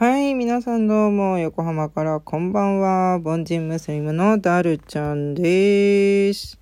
はい、皆さんどうも、横浜からこんばんは。凡人ムスリムのダルちゃんです。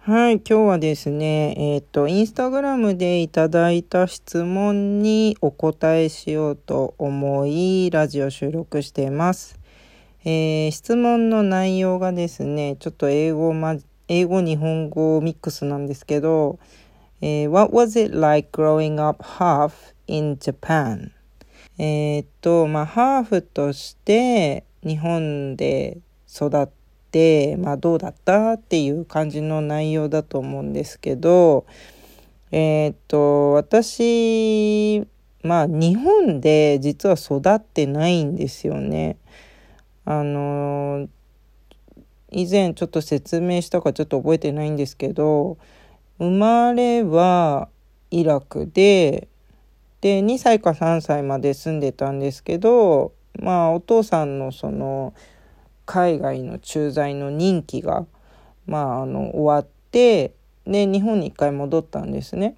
はい、今日はですね、えっ、と、インスタグラムでいただいた質問にお答えしようと思い、ラジオ収録しています。えー質問の内容がですね、ちょっと英語、ま、英語、日本語ミックスなんですけど、えー What was it like growing up half in Japan? えっと、まあ、ハーフとして日本で育って、まあ、どうだった？っていう感じの内容だと思うんですけど、えーっと、私、まあ、日本で実は育ってないんですよね。あの、以前ちょっと説明したかちょっと覚えてないんですけど、生まれはイラクで、で、2歳か3歳まで住んでたんですけど、まあ、お父さんのその、海外の駐在の任期が、まあ、あの、終わって、で、日本に一回戻ったんですね。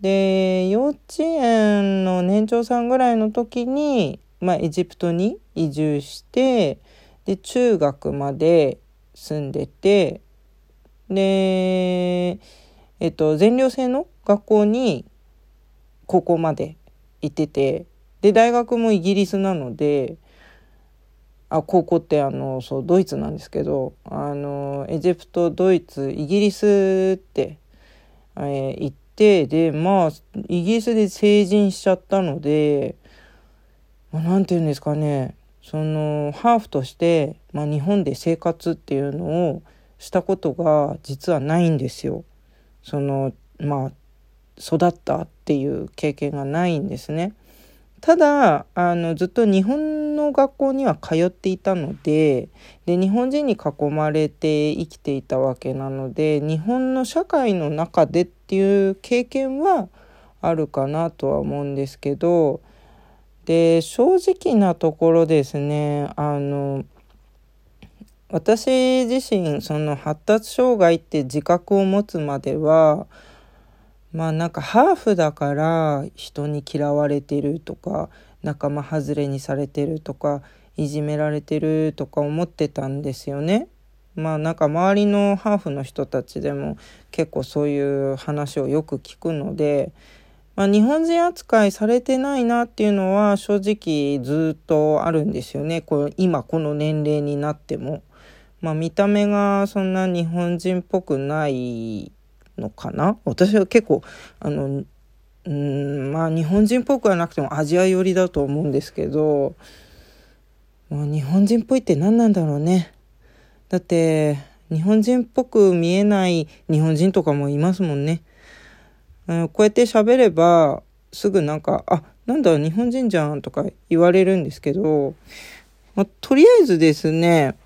で、幼稚園の年長さんぐらいの時に、まあ、エジプトに移住して、で、中学まで住んでて、で、えっと、全寮制の学校に高校まで行ってて、で、大学もイギリスなので、あ、高校ってあの、そう、ドイツなんですけど、あの、エジプト、ドイツ、イギリスって、えー行って、で、まあ、イギリスで成人しちゃったので、まあ、て言うんですかね、その、ハーフとして、まあ、日本で生活っていうのをしたことが実はないんですよ。その、まあ、育ったっていう経験がないんですね。ただ、あの、ずっと日本の学校には通っていたので、で、日本人に囲まれて生きていたわけなので、日本の社会の中でっていう経験はあるかなとは思うんですけど、で、正直なところですね、あの、私自身、その発達障害って自覚を持つまでは、まあなんかハーフだから人に嫌われてるとか仲間外れにされてるとかいじめられてるとか思ってたんですよね。まあなんか周りのハーフの人たちでも結構そういう話をよく聞くので、まあ、日本人扱いされてないなっていうのは正直ずっとあるんですよね。こ今この年齢になっても。まあ見た目がそんな日本人っぽくないのかな？私は結構あのうんまあ日本人っぽくはなくてもアジア寄りだと思うんですけど、まあ、日本人っぽいって何なんだろうねだって日本人っぽく見えない日本人とかもいますもんね、うん、こうやって喋ればすぐなんか「あなんだ日本人じゃん」とか言われるんですけど、まあ、とりあえずですね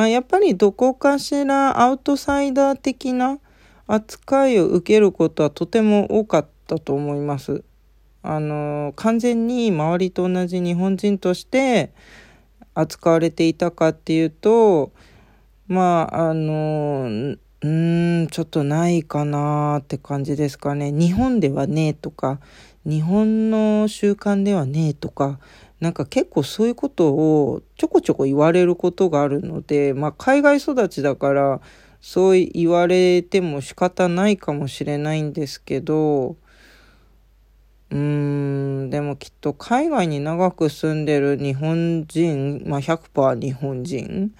まあ、やっぱりどこかしらアウトサイダー的な扱いを受けることはとても多かったと思います。あの、完全に周りと同じ日本人として扱われていたかっていうと、まあ、あの、うーん、ちょっとないかなーって感じですかね。日本ではねーとか、日本の習慣ではねーとか、なんか結構そういうことをちょこちょこ言われることがあるので、まあ海外育ちだからそう言われても仕方ないかもしれないんですけど、うーん、でもきっと海外に長く住んでる日本人、まあ100%日本人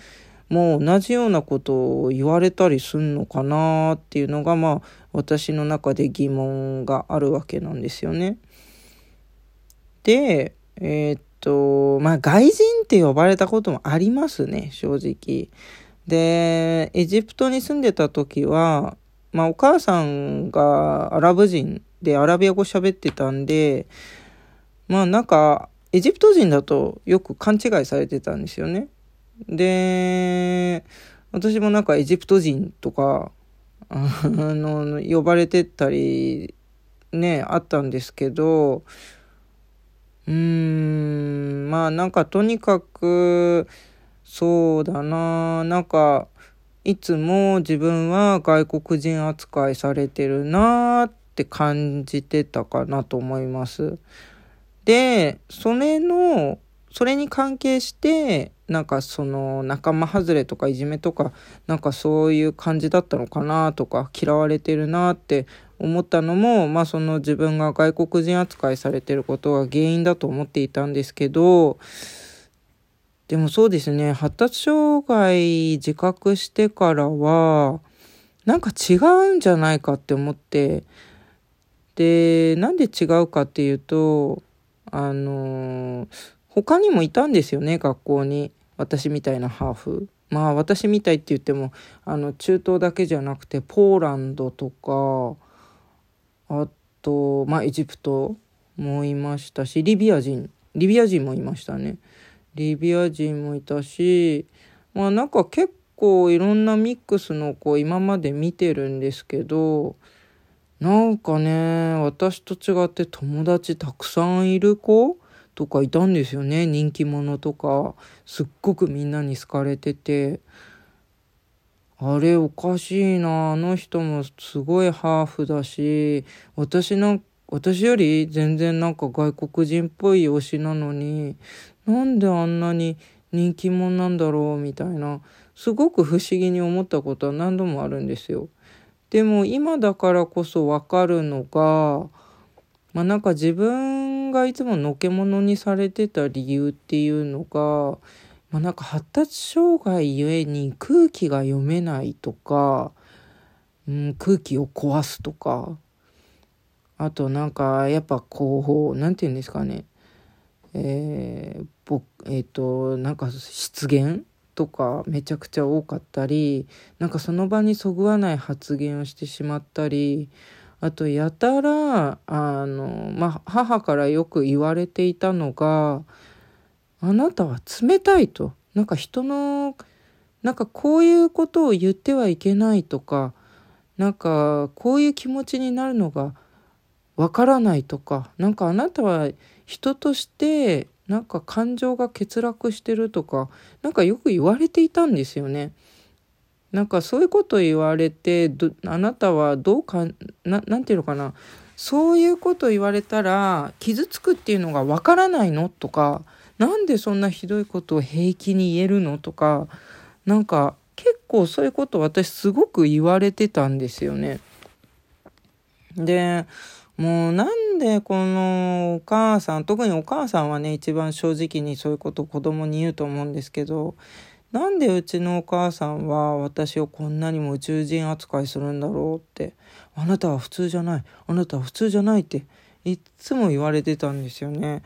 も同じようなことを言われたりすんのかなっていうのがまあ私の中で疑問があるわけなんですよね。で、えーっと、まあ、外人って呼ばれたこともありますね、正直。で、エジプトに住んでた時は、まあ、お母さんがアラブ人でアラビア語喋ってたんで、まあ、なんか、エジプト人だとよく勘違いされてたんですよね。で、私もなんかエジプト人とか、あの、呼ばれてったり、ね、あったんですけど、うーん、まあなんかとにかく、そうだな、なんか、いつも自分は外国人扱いされてるなっって感じてたかなと思います。で、それの、それに関係して、なんかその仲間外れとかいじめとか、なんかそういう感じだったのかなとか、嫌われてるなって思ったのも、まあその自分が外国人扱いされてることが原因だと思っていたんですけど、でもそうですね、発達障害自覚してからは、なんか違うんじゃないかって思って、で、なんで違うかっていうと、あの、他にもいたんですよね、学校に。私みたいなハーフ。まあ私みたいって言っても、あの、中東だけじゃなくて、ポーランドとか、あと、まあ、エジプトもいましたし、リビア人、リビア人もいましたね。リビア人もいたし、まあなんか結構いろんなミックスの子今まで見てるんですけど、なんかね、私と違って友達たくさんいる子とかいたんですよね。人気者とか、すっごくみんなに好かれてて。あれおかしいなあの人もすごいハーフだし私なん私より全然なんか外国人っぽい推しなのになんであんなに人気者なんだろうみたいなすごく不思議に思ったことは何度もあるんですよ。でも今だからこそわかるのがまあなんか自分がいつものけものにされてた理由っていうのがまあ、なんか発達障害ゆえに空気が読めないとか、うん、空気を壊すとかあとなんかやっぱこう何て言うんですかね。えー、えっ、ー、となんか失言とかめちゃくちゃ多かったりなんかその場にそぐわない発言をしてしまったりあとやたらあの、まあ、母からよく言われていたのがあなたは冷たいと。なんか人の、なんかこういうことを言ってはいけないとか、なんかこういう気持ちになるのがわからないとか、なんかあなたは人としてなんか感情が欠落してるとか、なんかよく言われていたんですよね。なんかそういうこと言われて、あなたはどうかな、なんていうのかな。そういうこと言われたら傷つくっていうのがわからないの？とか、なんでそんなひどいことを平気に言えるの？とかなんか結構そういうこと私すごく言われてたんですよね。でもうなんでこのお母さん特にお母さんはね一番正直にそういうことを子供に言うと思うんですけどなんでうちのお母さんは私をこんなにも宇宙人扱いするんだろうってあなたは普通じゃないあなたは普通じゃないっていつも言われてたんですよね。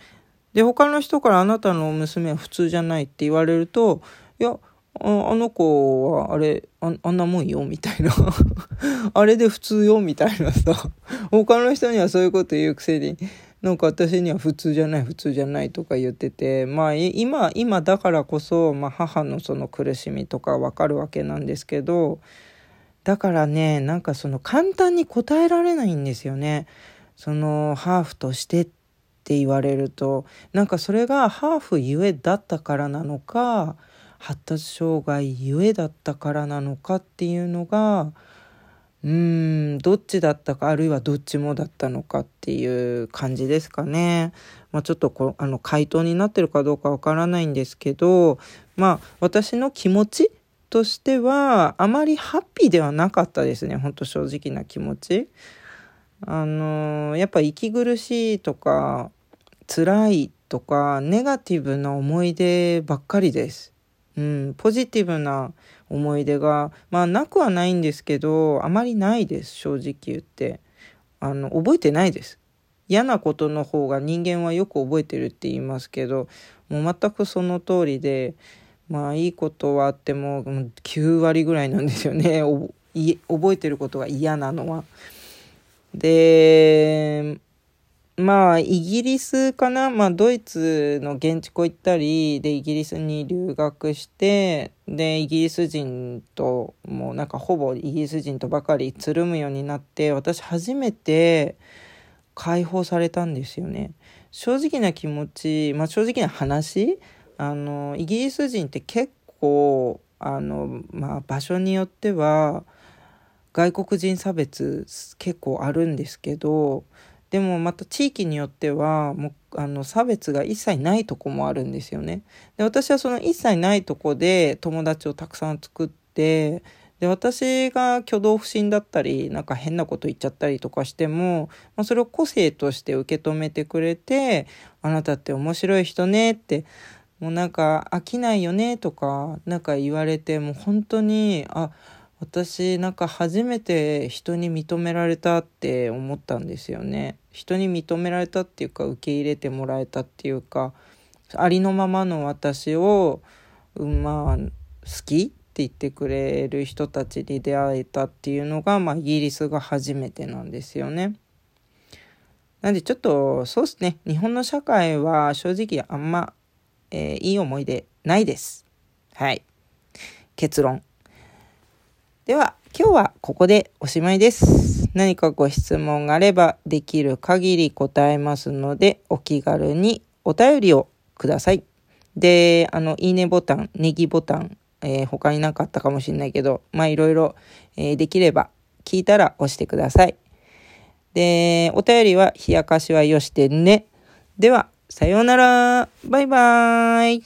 で、他の人からあなたの娘は普通じゃないって言われると、いや、ああの子はあれあ、あんなもんよ、みたいな。あれで普通よ、みたいなさ。他の人にはそういうこと言うくせに、なんか私には普通じゃない、普通じゃないとか言ってて、まあ今、今だからこそ、まあ母のその苦しみとかわかるわけなんですけど、だからね、なんかその簡単に答えられないんですよね。そのハーフとしてってって言われるとなんかそれがハーフゆえだったからなのか発達障害ゆえだったからなのかっていうのがうーんどっちだったかあるいはどっちもだったのかっていう感じですかね。まあ、ちょっとこあの回答になってるかどうかわからないんですけどまあ私の気持ちとしてはあまりハッピーではなかったですねほんと正直な気持ち。あのやっぱ息苦しいとか辛いとかネガティブな思い出ばっかりです。うん、ポジティブな思い出がまあなくはないんですけどあまりないです正直言って。あの覚えてないです。嫌なことの方が人間はよく覚えてるって言いますけどもう全くその通りでまあいいことはあっても9割ぐらいなんですよね。覚えてることが嫌なのは。でまあ、イギリスかな、まあ、ドイツの現地校行ったり、で、イギリスに留学して、で、イギリス人と、もうなんかほぼイギリス人とばかりつるむようになって、私初めて解放されたんですよね。正直な気持ち、まあ、正直な話、あの、イギリス人って結構、あの、まあ、場所によっては、外国人差別結構あるんですけどでもまた地域によってはもうあの差別が一切ないとこもあるんですよね。で私はその一切ないとこで友達をたくさん作ってで私が挙動不審だったりなんか変なこと言っちゃったりとかしても、まあ、それを個性として受け止めてくれて「あなたって面白い人ね」ってもうなんか飽きないよねとかなんか言われてもう本当にあ私なんか初めて人に認められたって思ったんですよね。人に認められたっていうか受け入れてもらえたっていうかありのままの私を、まあ好きって言ってくれる人たちに出会えたっていうのが、まあ、イギリスが初めてなんですよね。なんでちょっとそうですね日本の社会は正直あんま、えー、いい思い出ないです。はい。結論。では、今日はここでおしまいです。何かご質問があればできる限り答えますので、お気軽にお便りをください。で、あの、いいねボタン、ネギボタン、えー、他になかったかもしれないけど、まあいろいろ、えー、できれば聞いたら押してください。で、お便りは冷やかしはよしてね。では、さようなら。バイバーイ。